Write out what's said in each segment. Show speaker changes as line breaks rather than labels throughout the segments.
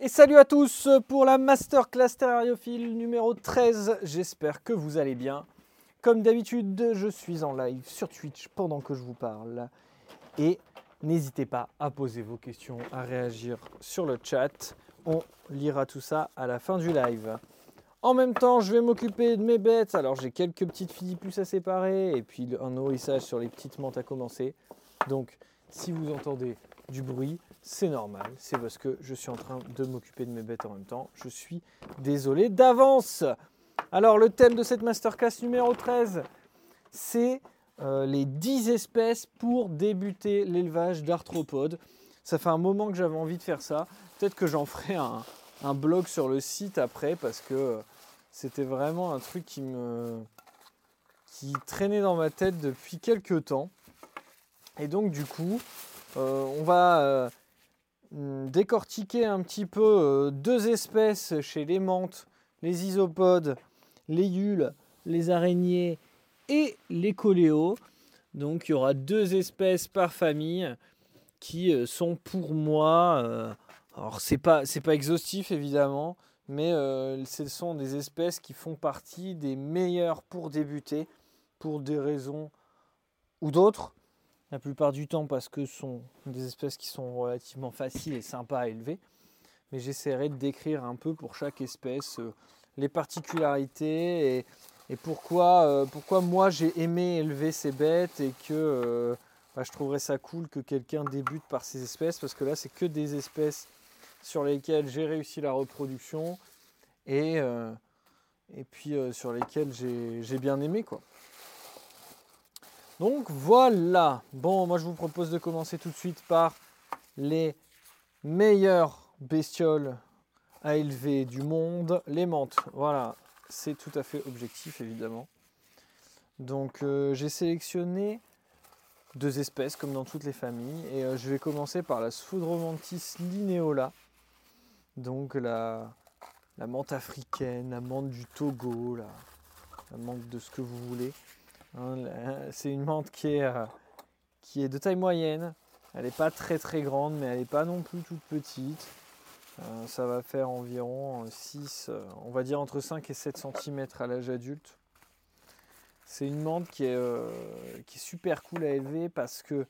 Et salut à tous pour la Masterclass Terrariophile numéro 13. J'espère que vous allez bien. Comme d'habitude, je suis en live sur Twitch pendant que je vous parle. Et n'hésitez pas à poser vos questions, à réagir sur le chat. On lira tout ça à la fin du live. En même temps, je vais m'occuper de mes bêtes. Alors, j'ai quelques petites filipus à séparer et puis un nourrissage sur les petites menthes à commencer. Donc, si vous entendez du bruit, c'est normal. C'est parce que je suis en train de m'occuper de mes bêtes en même temps. Je suis désolé d'avance. Alors, le thème de cette masterclass numéro 13, c'est euh, les 10 espèces pour débuter l'élevage d'arthropodes. Ça fait un moment que j'avais envie de faire ça. Peut-être que j'en ferai un, blog sur le site après parce que c'était vraiment un truc qui me qui traînait dans ma tête depuis quelques temps. Et donc du coup, euh, on va euh, décortiquer un petit peu euh, deux espèces chez les menthes, les isopodes, les yules, les araignées et les coléos. Donc il y aura deux espèces par famille qui sont pour moi alors c'est pas pas exhaustif évidemment, mais euh, ce sont des espèces qui font partie des meilleures pour débuter, pour des raisons ou d'autres. La plupart du temps parce que ce sont des espèces qui sont relativement faciles et sympas à élever. Mais j'essaierai de décrire un peu pour chaque espèce euh, les particularités et, pourquoi, euh, pourquoi moi j'ai aimé élever ces bêtes et que bah, je trouverais ça cool que quelqu'un débute par ces espèces parce que là c'est que des espèces sur lesquels j'ai réussi la reproduction et, euh, puis euh, sur lesquels j'ai bien aimé quoi. Donc voilà. Bon, moi je vous propose de commencer tout de suite par les meilleures bestioles à élever du monde, les menthes. Voilà, c'est tout à fait objectif évidemment. Donc euh, j'ai sélectionné deux espèces comme dans toutes les familles et je vais commencer par la Sphodromantis lineola donc la, la menthe africaine, la menthe du Togo, la, menthe de ce que vous voulez. Hein, c'est une menthe qui est, euh, qui est de taille moyenne. Elle n'est pas très très grande, mais elle n'est pas non plus toute petite. Euh, ça va faire environ 6, euh, on va dire entre 5 et 7 cm à l'âge adulte. C'est une menthe qui est, qui est super cool à élever parce que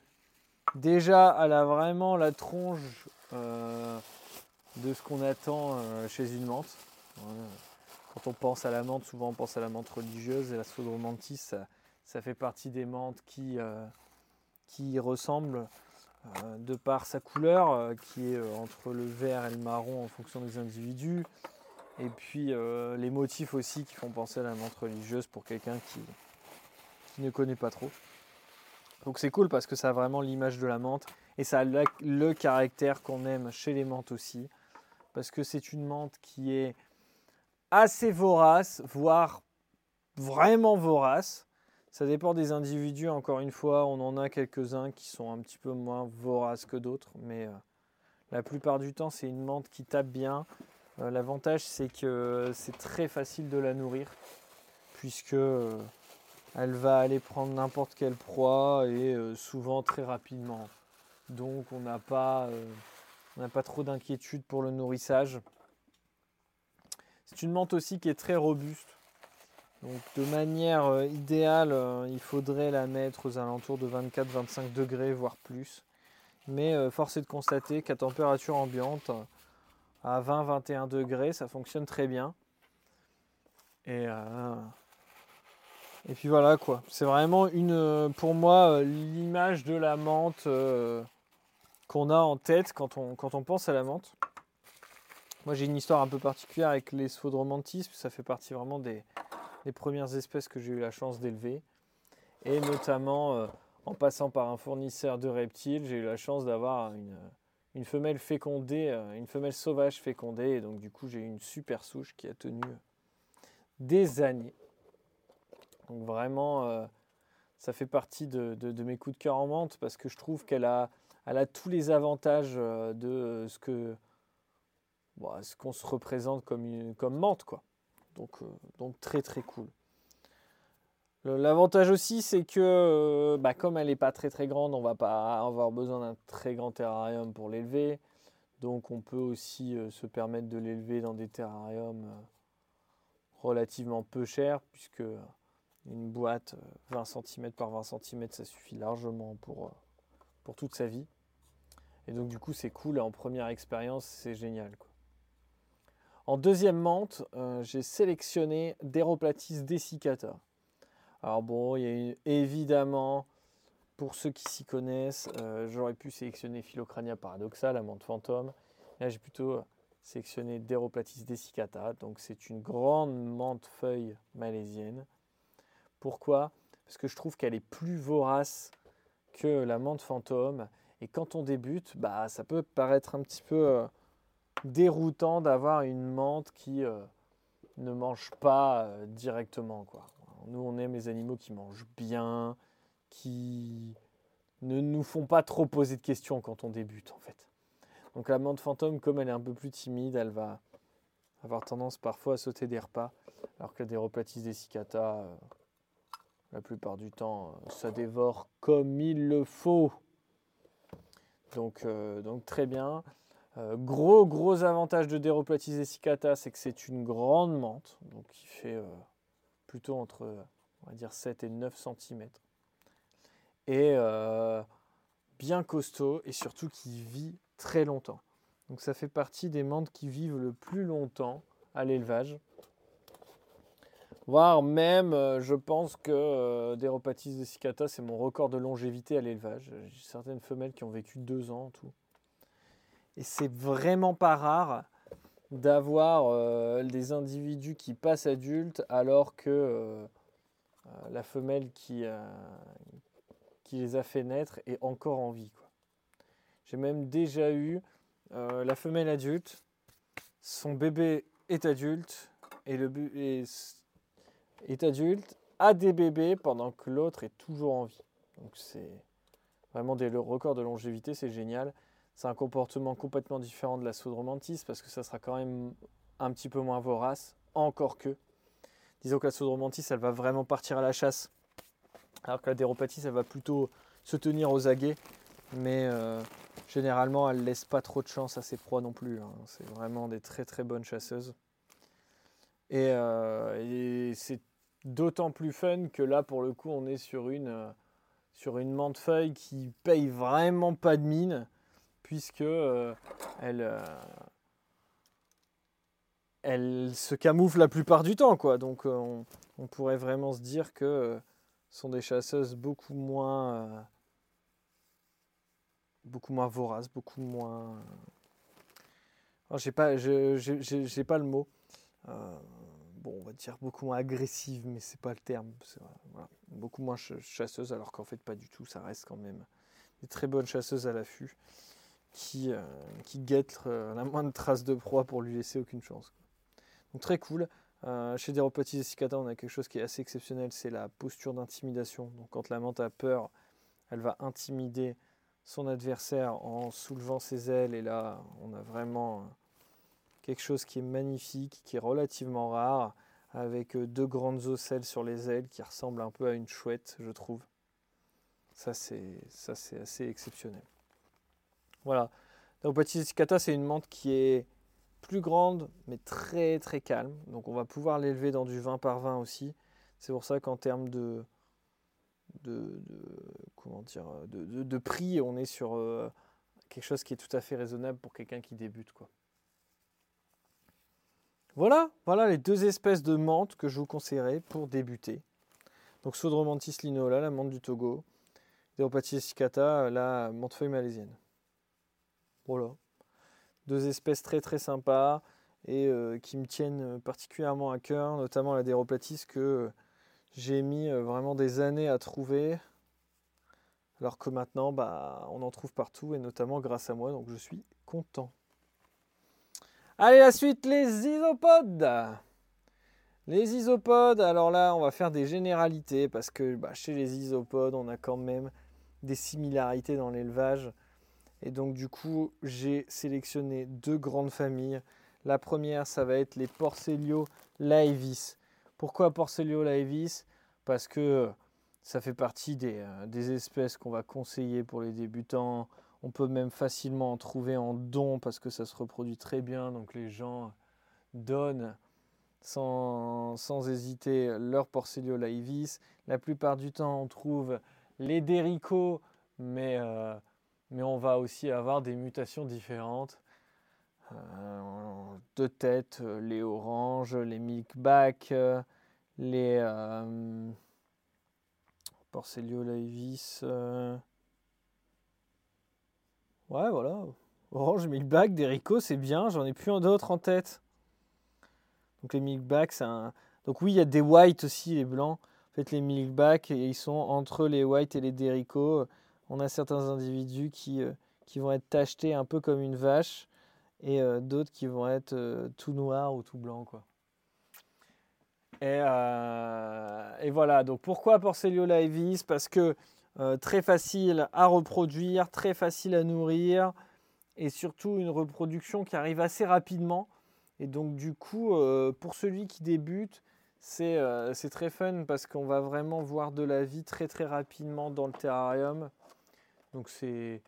déjà elle a vraiment la tronche de ce qu'on attend chez une menthe. Quand on pense à la menthe, souvent on pense à la menthe religieuse et la sodromantis, ça, ça fait partie des menthes qui, euh, qui ressemblent euh, de par sa couleur, qui est entre le vert et le marron en fonction des individus. Et puis les motifs aussi qui font penser à la menthe religieuse pour quelqu'un qui, qui ne connaît pas trop. Donc c'est cool parce que ça a vraiment l'image de la menthe et ça a le caractère qu'on aime chez les menthes aussi parce que c'est une menthe qui est assez vorace, voire vraiment vorace. Ça dépend des individus, encore une fois, on en a quelques-uns qui sont un petit peu moins voraces que d'autres, mais euh, la plupart du temps, c'est une menthe qui tape bien. Euh, l'avantage, c'est que c'est très facile de la nourrir, puisque euh, elle va aller prendre n'importe quelle proie et souvent très rapidement. Donc on n'a pas pas trop d'inquiétude pour le nourrissage. C'est une menthe aussi qui est très robuste. Donc de manière euh, idéale, euh, il faudrait la mettre aux alentours de 24-25 degrés, voire plus. Mais euh, force est de constater qu'à température ambiante, à 20-21 degrés, ça fonctionne très bien. Et, puis voilà quoi. C'est vraiment une, pour moi, l'image de la menthe qu'on a en tête quand on, quand on pense à la menthe. Moi, j'ai une histoire un peu particulière avec les sphodromantis, ça fait partie vraiment des, premières espèces que j'ai eu la chance d'élever. Et notamment, euh, en passant par un fournisseur de reptiles, j'ai eu la chance d'avoir une, femelle fécondée, euh, une femelle sauvage fécondée. Et donc, du coup, j'ai eu une super souche qui a tenu des années. Donc, vraiment, euh, ça fait partie de, mes coups de cœur en menthe parce que je trouve qu'elle a elle a tous les avantages euh, de ce que ce qu'on se représente comme, comme menthe quoi. Donc, euh, donc très très cool. L'avantage aussi, c'est que euh, bah, comme elle n'est pas très très grande, on va pas avoir besoin d'un très grand terrarium pour l'élever. Donc on peut aussi euh, se permettre de l'élever dans des terrariums relativement peu chers, puisque une boîte 20 cm par 20 cm, ça suffit largement pour, pour toute sa vie. Et donc du coup c'est cool, en première expérience c'est génial. En deuxième menthe, j'ai sélectionné Deroplatis dessicata. Alors bon, il y a évidemment pour ceux qui s'y connaissent, euh, j'aurais pu sélectionner Philocrania paradoxa, la menthe fantôme. Là, j'ai plutôt euh, sélectionné Deroplatis dessicata. Donc, c'est une grande menthe feuille malaisienne. Pourquoi? Parce que je trouve qu'elle est plus vorace que la menthe fantôme. Et quand on débute, bah, ça peut paraître un petit peu euh, déroutant d'avoir une menthe qui ne mange pas directement. Quoi. Nous, on aime les animaux qui mangent bien, qui ne nous font pas trop poser de questions quand on débute en fait. Donc la menthe fantôme, comme elle est un peu plus timide, elle va avoir tendance parfois à sauter des repas, alors que la déroplatis dessicata, euh, la plupart du temps, euh, ça dévore comme il le faut. Donc, euh, donc très bien. Gros gros avantage de Deroplatis dessicata, c'est que c'est une grande menthe, donc qui fait plutôt entre on va dire 7 et 9 cm et euh, bien costaud et surtout qui vit très longtemps. Donc ça fait partie des menthes qui vivent le plus longtemps à l'élevage. Voire même, euh, je pense que euh, Deropatis dessicata, c'est mon record de longévité à l'élevage. J'ai certaines femelles qui ont vécu deux ans en tout. Et c'est vraiment pas rare d'avoir des individus qui passent adultes alors que la femelle qui, les a fait naître est encore en vie. J'ai même déjà eu euh, la femelle adulte, son bébé est adulte et le est, est adulte, a des bébés pendant que l'autre est toujours en vie. Donc c'est vraiment des records de longévité, c'est génial. C'est un comportement complètement différent de la soudromantis parce que ça sera quand même un petit peu moins vorace, encore que. Disons que la elle va vraiment partir à la chasse alors que la déropathie, ça va plutôt se tenir aux aguets. Mais euh, généralement, elle laisse pas trop de chance à ses proies non plus. Hein. C'est vraiment des très très bonnes chasseuses. Et, euh, c'est d'autant plus fun que là, pour le coup, on est sur une, euh, sur une menthe feuille qui paye vraiment pas de mine, puisque elle, elle se camoufle la plupart du temps. Quoi. Donc on, on pourrait vraiment se dire que sont des chasseuses beaucoup moins, euh, beaucoup moins voraces, beaucoup moins. Oh, j'ai pas, pas le mot. Euh, bon, on va dire beaucoup moins agressive, mais c'est pas le terme. Beaucoup moins chasseuses, alors qu'en fait pas du tout. Ça reste quand même des très bonnes chasseuses à l'affût qui, euh, qui guettent la moindre trace de proie pour lui laisser aucune chance. Donc très cool. Euh, chez Deropatis cicata, on a quelque chose qui est assez exceptionnel, c'est la posture d'intimidation. Donc quand la menthe a peur, elle va intimider son adversaire en soulevant ses ailes. Et là, on a vraiment quelque chose qui est magnifique, qui est relativement rare, avec euh, deux grandes ocelles sur les ailes qui ressemblent un peu à une chouette, je trouve. Ça, c'est assez exceptionnel. Voilà. Deropatis cicata, c'est une menthe qui est plus grande, mais très très calme. Donc on va pouvoir l'élever dans du 20 par 20 aussi. C'est pour ça qu'en termes de, de, comment dire, de, prix, on est sur euh, quelque chose qui est tout à fait raisonnable pour quelqu'un qui débute. Voilà, voilà les deux espèces de menthes que je vous conseillerais pour débuter. Donc Sodromantis linola, la menthe du Togo, Deopatis cicata, la menthe feuille malaisienne. Deux espèces très très sympas et euh, qui me tiennent particulièrement à cœur, notamment la déroplatis que j'ai mis euh, vraiment des années à trouver, alors que maintenant bah, on en trouve partout et notamment grâce à moi, donc je suis content. Allez, la suite, les isopodes. Les isopodes, alors là, on va faire des généralités parce que bah, chez les isopodes, on a quand même des similarités dans l'élevage. Et donc du coup, j'ai sélectionné deux grandes familles. La première, ça va être les Porcelio laevis. Pourquoi Porcelio laevis Parce que ça fait partie des, euh, des espèces qu'on va conseiller pour les débutants. On peut même facilement en trouver en don parce que ça se reproduit très bien. Donc les gens donnent sans, hésiter leur Porcellio laevis. La plupart du temps, on trouve les déricots, mais, euh, mais on va aussi avoir des mutations différentes. Euh, de tête, les oranges, les milkback, les euh, laevis. Ouais, voilà. Orange, milkback, dérico, c'est bien. J'en ai plus un d'autres en tête. Donc les milkbacks, c'est un... Donc oui, il y a des whites aussi, les blancs. En fait, les milkbacks, ils sont entre les whites et les dérico. On a certains individus qui, euh, qui vont être tachetés un peu comme une vache et euh, d'autres qui vont être euh, tout noirs ou tout blancs. Et, voilà, donc pourquoi Porcellio laevis Parce que très facile à reproduire, très facile à nourrir et surtout une reproduction qui arrive assez rapidement. Et donc du coup, pour celui qui débute, c'est très fun parce qu'on va vraiment voir de la vie très très rapidement dans le terrarium. Donc c'est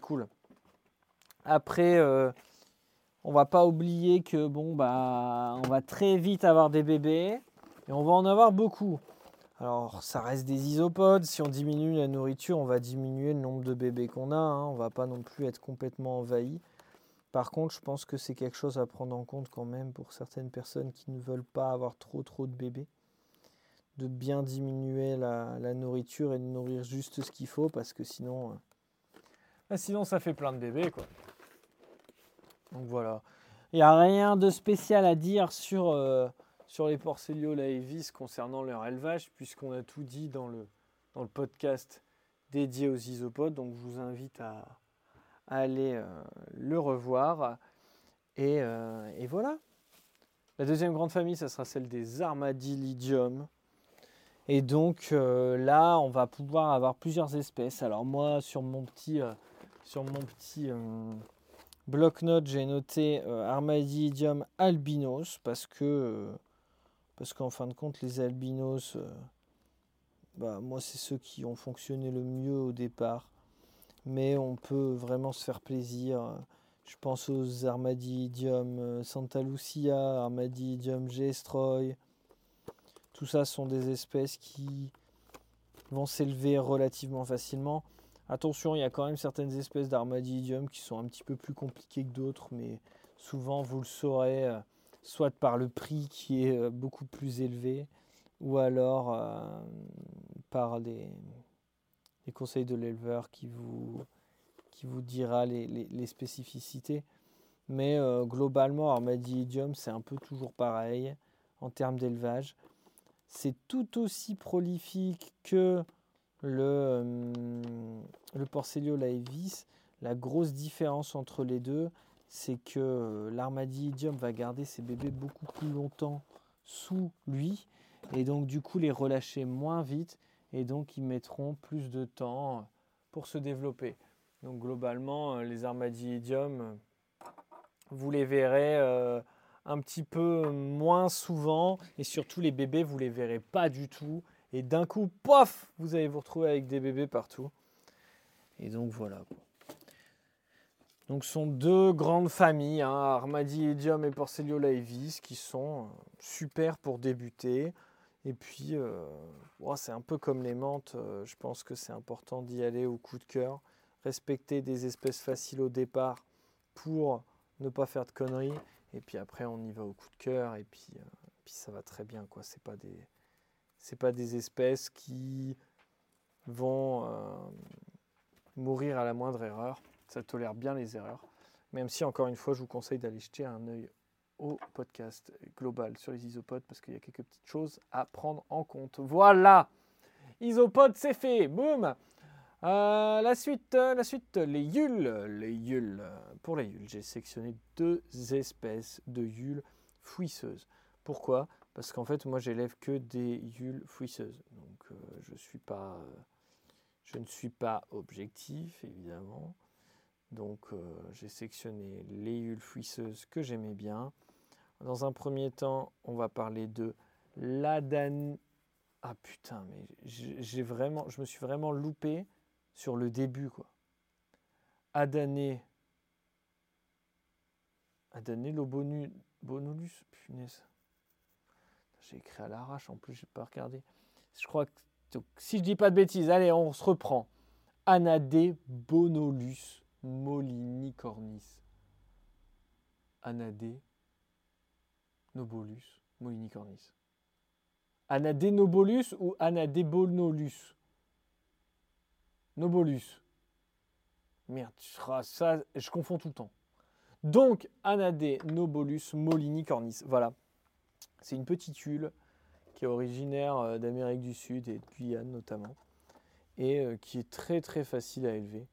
cool. Après, euh, on va pas oublier que bon bah on va très vite avoir des bébés et on va en avoir beaucoup. Alors ça reste des isopodes. Si on diminue la nourriture, on va diminuer le nombre de bébés qu'on a. Hein. On va pas non plus être complètement envahi. Par contre, je pense que c'est quelque chose à prendre en compte quand même pour certaines personnes qui ne veulent pas avoir trop trop de bébés. De bien diminuer la, nourriture et de nourrir juste ce qu'il faut parce que sinon, euh, bah, sinon ça fait plein de bébés quoi. Donc voilà. Il n'y a rien de spécial à dire sur, euh, sur les Porcellio laevis concernant leur élevage puisqu'on a tout dit dans le, dans le podcast dédié aux isopodes. Donc je vous invite à, aller euh, le revoir. Et, voilà. La deuxième grande famille, ça sera celle des Armadillidium. Et donc euh, là, on va pouvoir avoir plusieurs espèces. Alors moi, sur mon petit, sur mon petit bloc-notes, j'ai noté Armadillidium albinos parce que parce qu'en fin de compte, les albinos, bah, moi, c'est ceux qui ont fonctionné le mieux au départ mais on peut vraiment se faire plaisir. Je pense aux Armadillidium euh, Santa Lucia, Armadillidium Gestroy. Tout ça sont des espèces qui vont s'élever relativement facilement. Attention, il y a quand même certaines espèces d'Armadillidium qui sont un petit peu plus compliquées que d'autres, mais souvent vous le saurez, euh, soit par le prix qui est euh, beaucoup plus élevé, ou alors par les, les conseils de l'éleveur qui vous, qui vous dira les, spécificités. Mais euh, globalement, Armadillidium, c'est un peu toujours pareil en termes d'élevage. C'est tout aussi prolifique que le, euh, le Porcellio laevis. La grosse différence entre les deux, c'est que euh, l'armadillidium va garder ses bébés beaucoup plus longtemps sous lui et donc du coup les relâcher moins vite et donc ils mettront plus de temps pour se développer. Donc globalement, euh, les armadillidium, vous les verrez un petit peu moins souvent et surtout les bébés, vous les verrez pas du tout. Et d'un coup, pof, vous allez vous retrouver avec des bébés partout. Et donc voilà. Donc ce sont deux grandes familles, hein, Armadillidium et Porcellio laevis, qui sont euh, super pour débuter. Et puis, euh, c'est un peu comme les menthes, euh, je pense que c'est important d'y aller au coup de cœur, respecter des espèces faciles au départ pour ne pas faire de conneries, et puis après on y va au coup de cœur, et puis, euh, puis ça va très bien. Ce n'est pas, des, pas des espèces qui vont mourir à la moindre erreur, ça tolère bien les erreurs, même si encore une fois je vous conseille d'aller jeter un œil au podcast global sur les isopodes parce qu'il y a quelques petites choses à prendre en compte. Voilà, isopodes c'est fait, boum. Euh, la suite, euh, la suite, les yules, les yules. Pour les yules, j'ai sélectionné deux espèces de yules fouisseuses. Pourquoi? Parce qu'en fait, moi, j'élève que des yules fouisseuses. Donc, euh, je ne suis pas objectif, évidemment. Donc, j'ai sélectionné les yules fouisseuses que j'aimais bien. Dans un premier temps, on va parler de l'Adan. Ah putain, mais j'ai vraiment, je me suis vraiment loupé sur le début, quoi. Adané. Adané Lobonu, Bonolus, punaise. J'ai écrit à l'arrache en plus, j'ai pas regardé. Je crois que si je dis pas de bêtises, allez, on se reprend. Anadé Bonolus molinicornis. Anadé Nobolus molinicornis. Anadé Nobolus ou Anadé Bonolus? Nobolus. Merde, ça, je confonds tout le temps. Donc, Anadé Nobolus molinicornis. Voilà. C'est une petite huile qui est originaire euh, d'Amérique du Sud et de Guyane notamment, et euh, qui est très très facile à élever.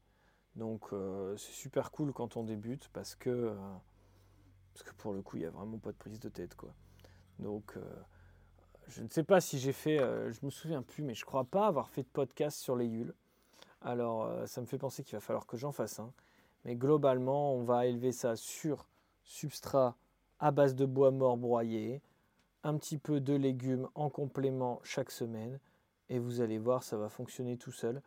Donc euh, c'est super cool quand on débute parce que, parce que pour le coup il n'y a vraiment pas de prise de tête quoi. Donc je ne sais pas si j'ai fait, je me souviens plus, mais je crois pas avoir fait de podcast sur les hules. Alors ça me fait penser qu'il va falloir que j'en fasse un. Mais globalement on va élever ça sur substrat à base de bois mort broyé, un petit peu de légumes en complément chaque semaine et vous allez voir, ça va fonctionner tout seul.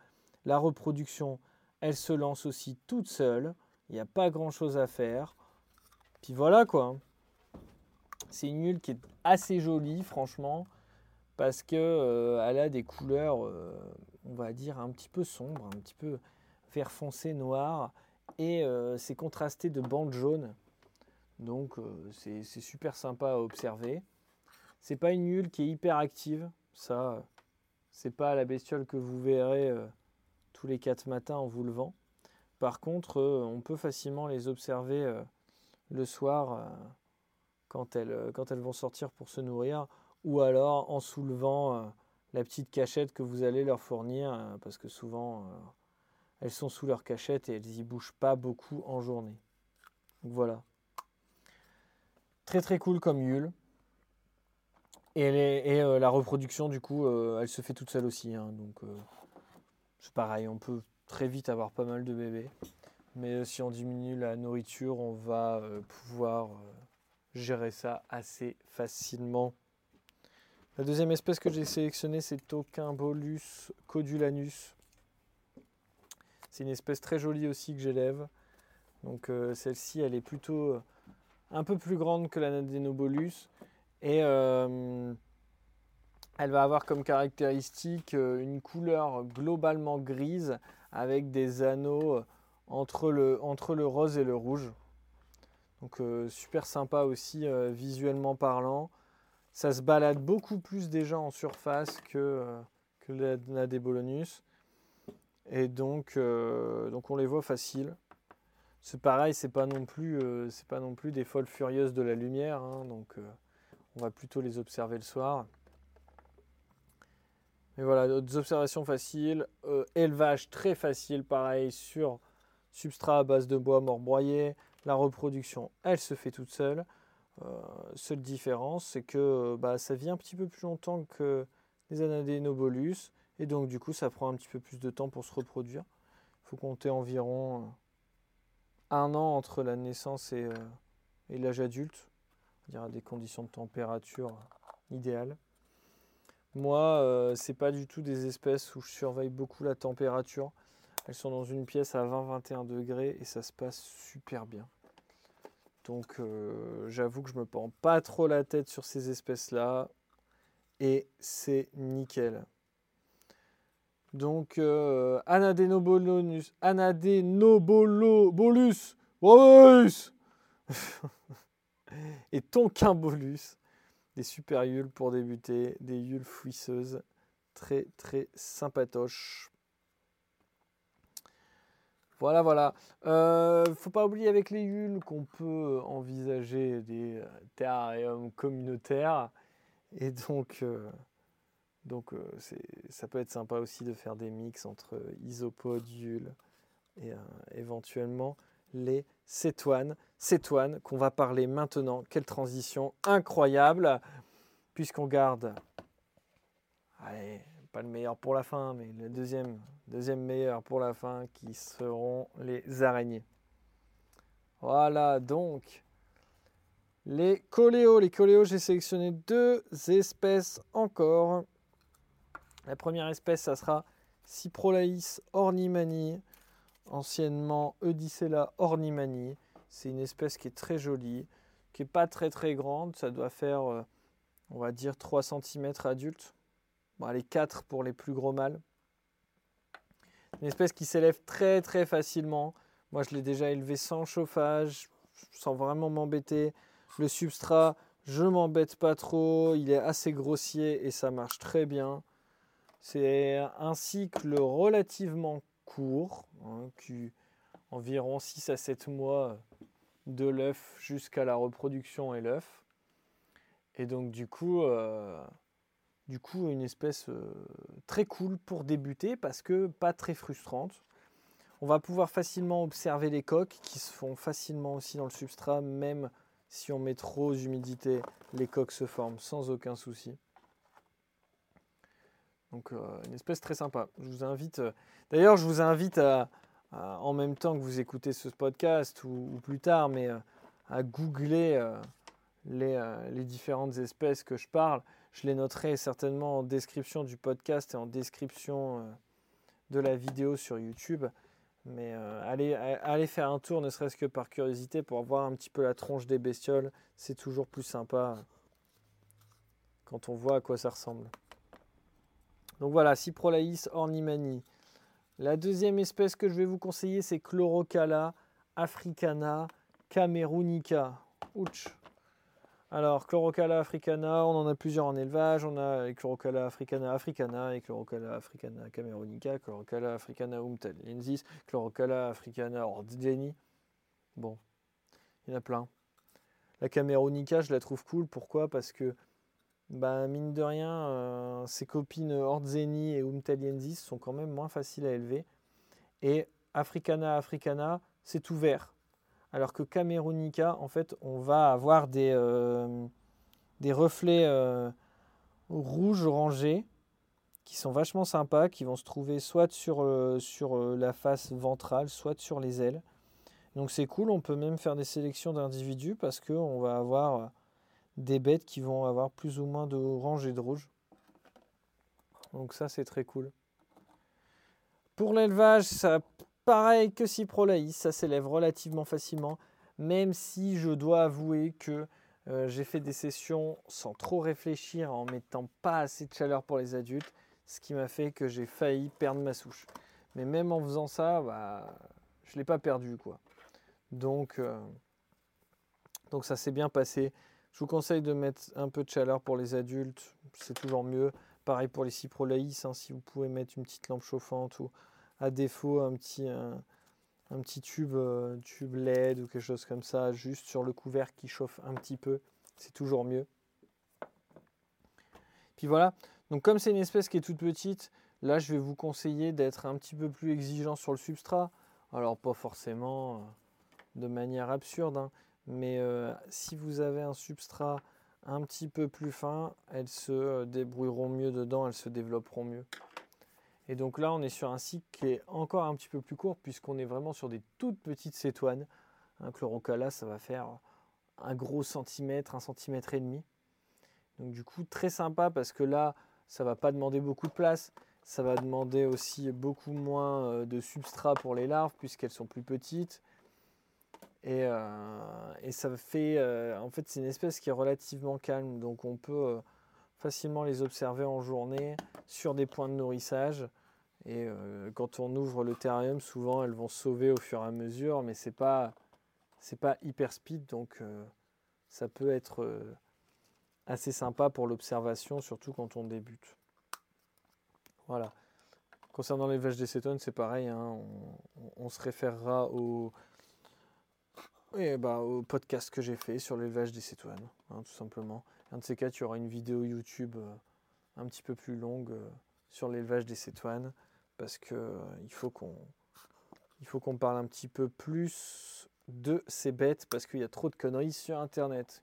La reproduction, elle se lance aussi toute seule. Il n'y a pas grand chose à faire. Puis voilà quoi. C'est une huile qui est assez jolie, franchement, parce que euh, elle a des couleurs, euh, on va dire, un petit peu sombres, un petit peu vert foncé, noir, et euh, c'est contrasté de bandes jaunes. Donc c'est super sympa à observer. C'est pas une huile qui est hyper active. Ça, c'est pas la bestiole que vous verrez euh, tous les quatre matins en vous levant. Par contre, euh, on peut facilement les observer euh, le soir quand, elles, quand elles vont sortir pour se nourrir ou alors en soulevant la petite cachette que vous allez leur fournir parce que souvent elles sont sous leur cachette et elles y bougent pas beaucoup en journée. Donc voilà. Très très cool comme huile. Et, euh, la reproduction, du coup, euh, elle se fait toute seule aussi. Hein, donc, euh, c'est pareil, on peut très vite avoir pas mal de bébés. Mais si on diminue la nourriture, on va pouvoir gérer ça assez facilement. La deuxième espèce que j'ai sélectionnée, c'est Tocimbolus codulanus. C'est une espèce très jolie aussi que j'élève. Donc celle-ci, elle est plutôt un peu plus grande que la Nadenobolus. Et euh, elle va avoir comme caractéristique euh, une couleur globalement grise avec des anneaux euh, entre le, entre le rose et le rouge. Donc super sympa aussi visuellement parlant. Ça se balade beaucoup plus déjà en surface que, que la, la Débolonus. Et donc, donc on les voit facile. C'est pareil, c'est pas non plus, c'est pas non plus des folles furieuses de la lumière. Hein, donc on va plutôt les observer le soir. Mais voilà, d'autres observations faciles. Euh, élevage très facile, pareil, sur substrat à base de bois mort broyé. La reproduction, elle se fait toute seule. Euh, seule différence, c'est que bah, ça vit un petit peu plus longtemps que les anadénobolus. Et donc, du coup, ça prend un petit peu plus de temps pour se reproduire. Il faut compter environ euh, un an entre la naissance et l'âge adulte à des conditions de température idéales. Moi, euh, c'est pas du tout des espèces où je surveille beaucoup la température. Elles sont dans une pièce à 20-21 degrés et ça se passe super bien. Donc euh, j'avoue que je me prends pas trop la tête sur ces espèces-là et c'est nickel. Donc euh, Anadenobolus, Anadenobolus, et Tonkimbolus, des super yules pour débuter, des yules fouisseuses, très très sympatoches. Voilà, voilà. Euh, faut pas oublier avec les yules qu'on peut envisager des terrariums communautaires. Et donc, euh, euh, ça peut être sympa aussi de faire des mix entre isopodes, yules et éventuellement les cétoines. Cétoines qu'on va parler maintenant. Quelle transition incroyable, puisqu'on garde, allez, pas le meilleur pour la fin, mais le deuxième, deuxième meilleur pour la fin, qui seront les araignées. Voilà, donc, les coléos. Les coléos, j'ai sélectionné deux espèces encore. La première espèce, ça sera Cyprolaïs ornimani. anciennement Eudicella ornimani. C'est une espèce qui est très jolie, qui n'est pas très très grande. Ça doit faire, euh, on va dire, 3 cm adulte. Bon, les 4 pour les plus gros mâles. Une espèce qui s'élève très très facilement. Moi, je l'ai déjà élevé sans chauffage, sans vraiment m'embêter. Le substrat, je m'embête pas trop. Il est assez grossier et ça marche très bien. C'est un cycle relativement court, hein, environ 6 à 7 mois de l'œuf jusqu'à la reproduction et l'œuf. Et donc du coup, euh, du coup une espèce euh, très cool pour débuter parce que pas très frustrante. On va pouvoir facilement observer les coques qui se font facilement aussi dans le substrat, même si on met trop d'humidité, les coques se forment sans aucun souci. Donc euh, une espèce très sympa. Je vous invite. Euh, d'ailleurs, je vous invite à, en même temps que vous écoutez ce podcast ou, plus tard, mais à googler les, les, différentes espèces que je parle. Je les noterai certainement en description du podcast et en description de la vidéo sur YouTube. Mais allez, allez faire un tour, ne serait-ce que par curiosité, pour voir un petit peu la tronche des bestioles. C'est toujours plus sympa quand on voit à quoi ça ressemble. Donc voilà, Cyprolaïs ornimani. La deuxième espèce que je vais vous conseiller, c'est Chlorocala africana camerunica. Ouch. Alors, Chlorocala africana, on en a plusieurs en élevage. On a Chlorocala africana africana Chlorocala africana camerunica, Chlorocala africana umtaliensis, Chlorocala africana ordzeni. Bon, il y en a plein. La camerunica, je la trouve cool. Pourquoi? Parce que bah, mine de rien, euh, ses copines Ordzeni et Umtaliensis sont quand même moins faciles à élever. Et Africana Africana, c'est tout vert. Alors que Camerunica, en fait, on va avoir des, euh, reflets euh, rouges qui sont vachement sympas, qui vont se trouver soit sur, sur la face ventrale, soit sur les ailes. Donc c'est cool, on peut même faire des sélections d'individus parce qu'on va avoir des bêtes qui vont avoir plus ou moins de et de rouge. Donc ça c'est très cool. Pour l'élevage, ça pareil que Cyprolaïs, ça s'élève relativement facilement, même si je dois avouer que euh, j'ai fait des sessions sans trop réfléchir, en mettant pas assez de chaleur pour les adultes, ce qui m'a fait que j'ai failli perdre ma souche. Mais même en faisant ça, bah, je ne l'ai pas perdu quoi. Donc, euh, donc ça s'est bien passé. Je vous conseille de mettre un peu de chaleur pour les adultes, c'est toujours mieux. Pareil pour les cyprolaïs, hein, si vous pouvez mettre une petite lampe chauffante ou à défaut un petit, un, petit tube, euh, tube LED ou quelque chose comme ça, juste sur le couvercle qui chauffe un petit peu, c'est toujours mieux. Puis voilà, donc comme c'est une espèce qui est toute petite, là je vais vous conseiller d'être un petit peu plus exigeant sur le substrat. Alors pas forcément euh, de manière absurde, hein, mais euh, si vous avez un substrat un petit peu plus fin, elles se débrouilleront mieux dedans, elles se développeront mieux. Et donc là, on est sur un cycle qui est encore un petit peu plus court puisqu'on est vraiment sur des toutes petites cétoines. Un chlorocala, ça va faire un gros centimètre, un centimètre et demi. Donc du coup, très sympa parce que là, ça va pas demander beaucoup de place. Ça va demander aussi beaucoup moins euh, de substrat pour les larves puisqu'elles sont plus petites. Euh, et, ça fait, euh, en fait, c'est une espèce qui est relativement calme, donc on peut euh, facilement les observer en journée sur des points de nourrissage. Et quand on ouvre le terrarium, souvent elles vont sauver au fur et à mesure, mais c'est pas, c'est pas hyper speed, donc ça peut être assez sympa pour l'observation, surtout quand on débute. Voilà. Concernant l'élevage des cétones, c'est pareil, hein, on, se référera au et bah, au podcast que j'ai fait sur l'élevage des cétoines, hein, tout simplement. Un de ces quatre, il y aura une vidéo YouTube euh, un petit peu plus longue euh, sur l'élevage des cétoines, parce qu'il euh, faut qu'on il faut qu'on parle un petit peu plus de ces bêtes, parce qu'il y a trop de conneries sur Internet.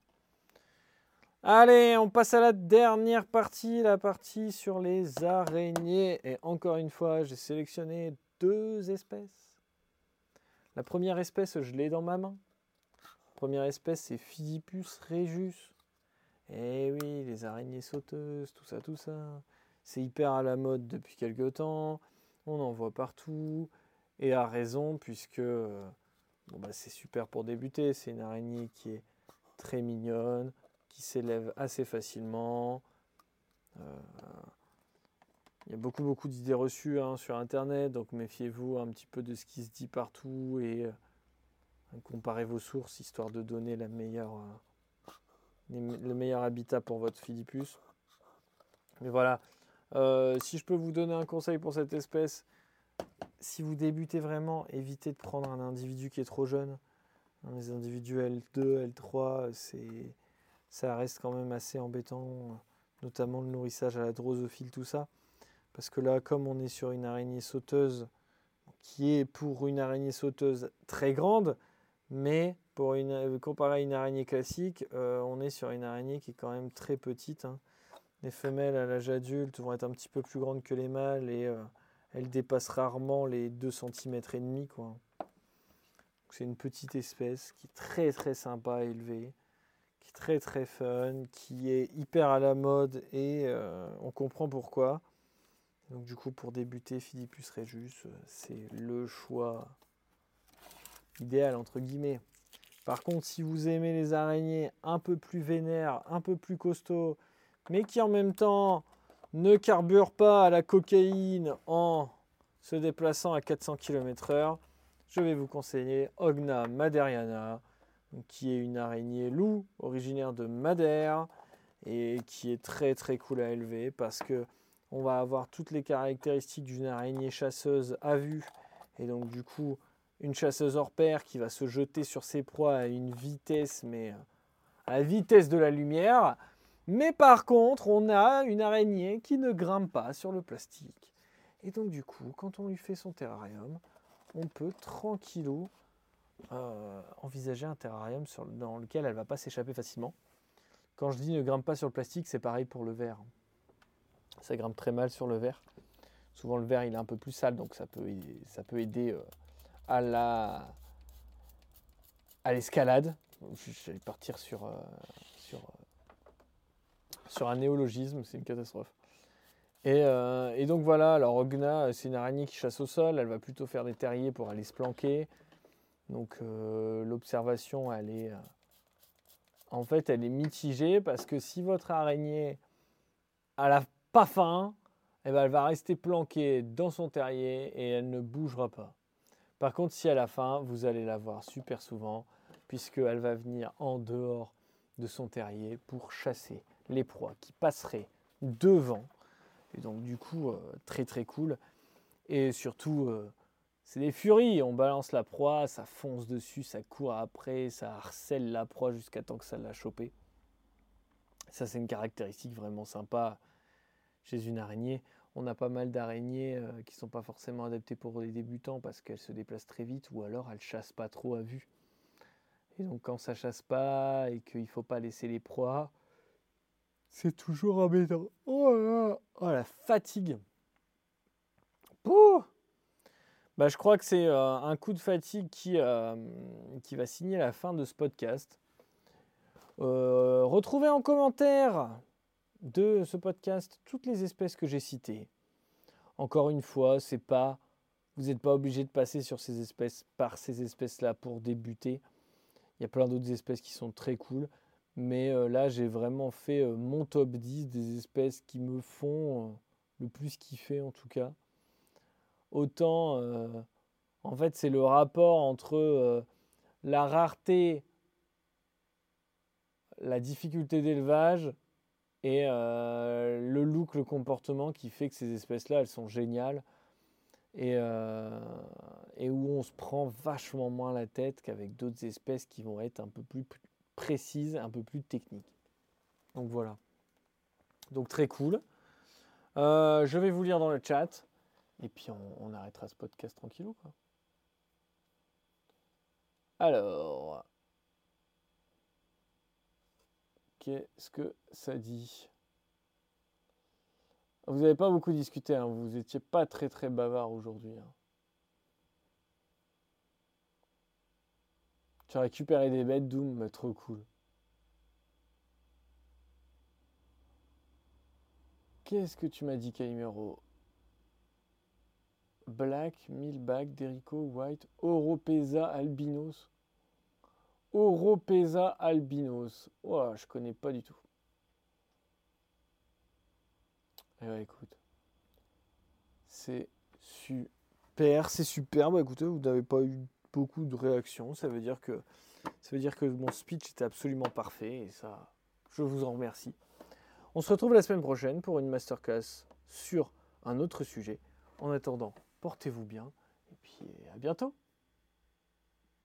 Allez, on passe à la dernière partie, la partie sur les araignées. Et encore une fois, j'ai sélectionné deux espèces. La première espèce, je l'ai dans ma main. Première espèce, c'est Philippus regius. Eh oui, les araignées sauteuses, tout ça, tout ça. C'est hyper à la mode depuis quelques temps. On en voit partout. Et a raison, puisque bon, bah, c'est super pour débuter. C'est une araignée qui est très mignonne, qui s'élève assez facilement. Il y a beaucoup, beaucoup d'idées reçues hein, sur Internet, donc méfiez-vous un petit peu de ce qui se dit partout et comparez vos sources histoire de donner le meilleur habitat pour votre Philippus. Mais voilà, euh, si je peux vous donner un conseil pour cette espèce, si vous débutez vraiment, évitez de prendre un individu qui est trop jeune. Les individus L2, L3, c'est, ça reste quand même assez embêtant, notamment le nourrissage à la drosophile, tout ça. Parce que là, comme on est sur une araignée sauteuse, qui est pour une araignée sauteuse très grande, mais pour une, comparé à une araignée classique, euh, on est sur une araignée qui est quand même très petite. Hein. Les femelles à l'âge adulte vont être un petit peu plus grandes que les mâles et euh, elles dépassent rarement les 2 cm et demi. C'est une petite espèce qui est très très sympa à élever, qui est très très fun, qui est hyper à la mode et euh, on comprend pourquoi. Donc du coup pour débuter Philippus Regius, c'est le choix idéal entre guillemets. Par contre, si vous aimez les araignées un peu plus vénères, un peu plus costauds, mais qui en même temps ne carburent pas la cocaïne en se déplaçant à 400 km/h, je vais vous conseiller Ogna maderiana, qui est une araignée loup originaire de Madère et qui est très très cool à élever parce que on va avoir toutes les caractéristiques d'une araignée chasseuse à vue et donc du coup une chasseuse hors pair qui va se jeter sur ses proies à une vitesse, mais à la vitesse de la lumière. Mais par contre, on a une araignée qui ne grimpe pas sur le plastique. Et donc du coup, quand on lui fait son terrarium, on peut tranquillou euh, envisager un terrarium dans lequel elle ne va pas s'échapper facilement. Quand je dis ne grimpe pas sur le plastique, c'est pareil pour le verre. Ça grimpe très mal sur le verre. Souvent le verre il est un peu plus sale, donc ça peut, aider euh, à la à l'escalade. Je vais partir sur, sur, euh, sur un néologisme, c'est une catastrophe. Et, euh, donc voilà, alors Ogna, c'est une araignée qui chasse au sol, elle va plutôt faire des terriers pour aller se planquer. Donc l'observation, elle est... en fait, elle est mitigée parce que si votre araignée a la pas faim, eh ben, elle va rester planquée dans son terrier et elle ne bougera pas. Par contre, si à la fin, vous allez la voir super souvent, puisqu'elle va venir en dehors de son terrier pour chasser les proies qui passeraient devant. Et donc du coup, euh, très très cool. Et surtout, euh, c'est des furies. On balance la proie, ça fonce dessus, ça court après, ça harcèle la proie jusqu'à temps que ça l'a chopé. Ça, c'est une caractéristique vraiment sympa chez une araignée on a pas mal d'araignées euh, qui ne sont pas forcément adaptées pour les débutants parce qu'elles se déplacent très vite ou alors elles chassent pas trop à vue. Et donc quand ça chasse pas et qu'il ne faut pas laisser les proies, c'est toujours embêtant. Oh là oh la fatigue. bah, je crois que c'est euh, un coup de fatigue qui, euh, qui va signer la fin de ce podcast. retrouvez en commentaire de ce podcast toutes les espèces que j'ai citées. Encore une fois, c'est pas, vous n'êtes pas obligé de passer sur ces espèces par ces espèces-là pour débuter. Il y a plein d'autres espèces qui sont très cool. Mais euh, là, j'ai vraiment fait euh, mon top 10 des espèces qui me font euh, le plus kiffer en tout cas. Autant, en fait, c'est le rapport entre la rareté, la difficulté d'élevage et le look, le comportement qui fait que ces espèces-là, elles sont géniales et, et, où on se prend vachement moins la tête qu'avec d'autres espèces qui vont être un peu plus précises, un peu plus techniques. Donc voilà. Donc très cool. Euh, je vais vous lire dans le chat et puis on, arrêtera ce podcast tranquillou. Alors, Qu'est-ce que ça dit? Vous n'avez pas beaucoup discuté, hein. vous n'étiez pas très très bavard aujourd'hui. Hein. Tu as récupéré des bêtes, Doom, mais trop cool. Qu'est-ce que tu m'as dit, Calimero Black, Milbag, Derico, White, Oropesa albinos. Oropesa albinos. Oh, je connais pas du tout. Eh ouais, écoute. C'est super, c'est super. Bah écoutez, vous n'avez pas eu beaucoup de réactions. Ça veut dire que ça veut dire que mon speech était absolument parfait et ça, je vous en remercie. On se retrouve la semaine prochaine pour une masterclass sur un autre sujet. En attendant, portez-vous bien et puis à bientôt.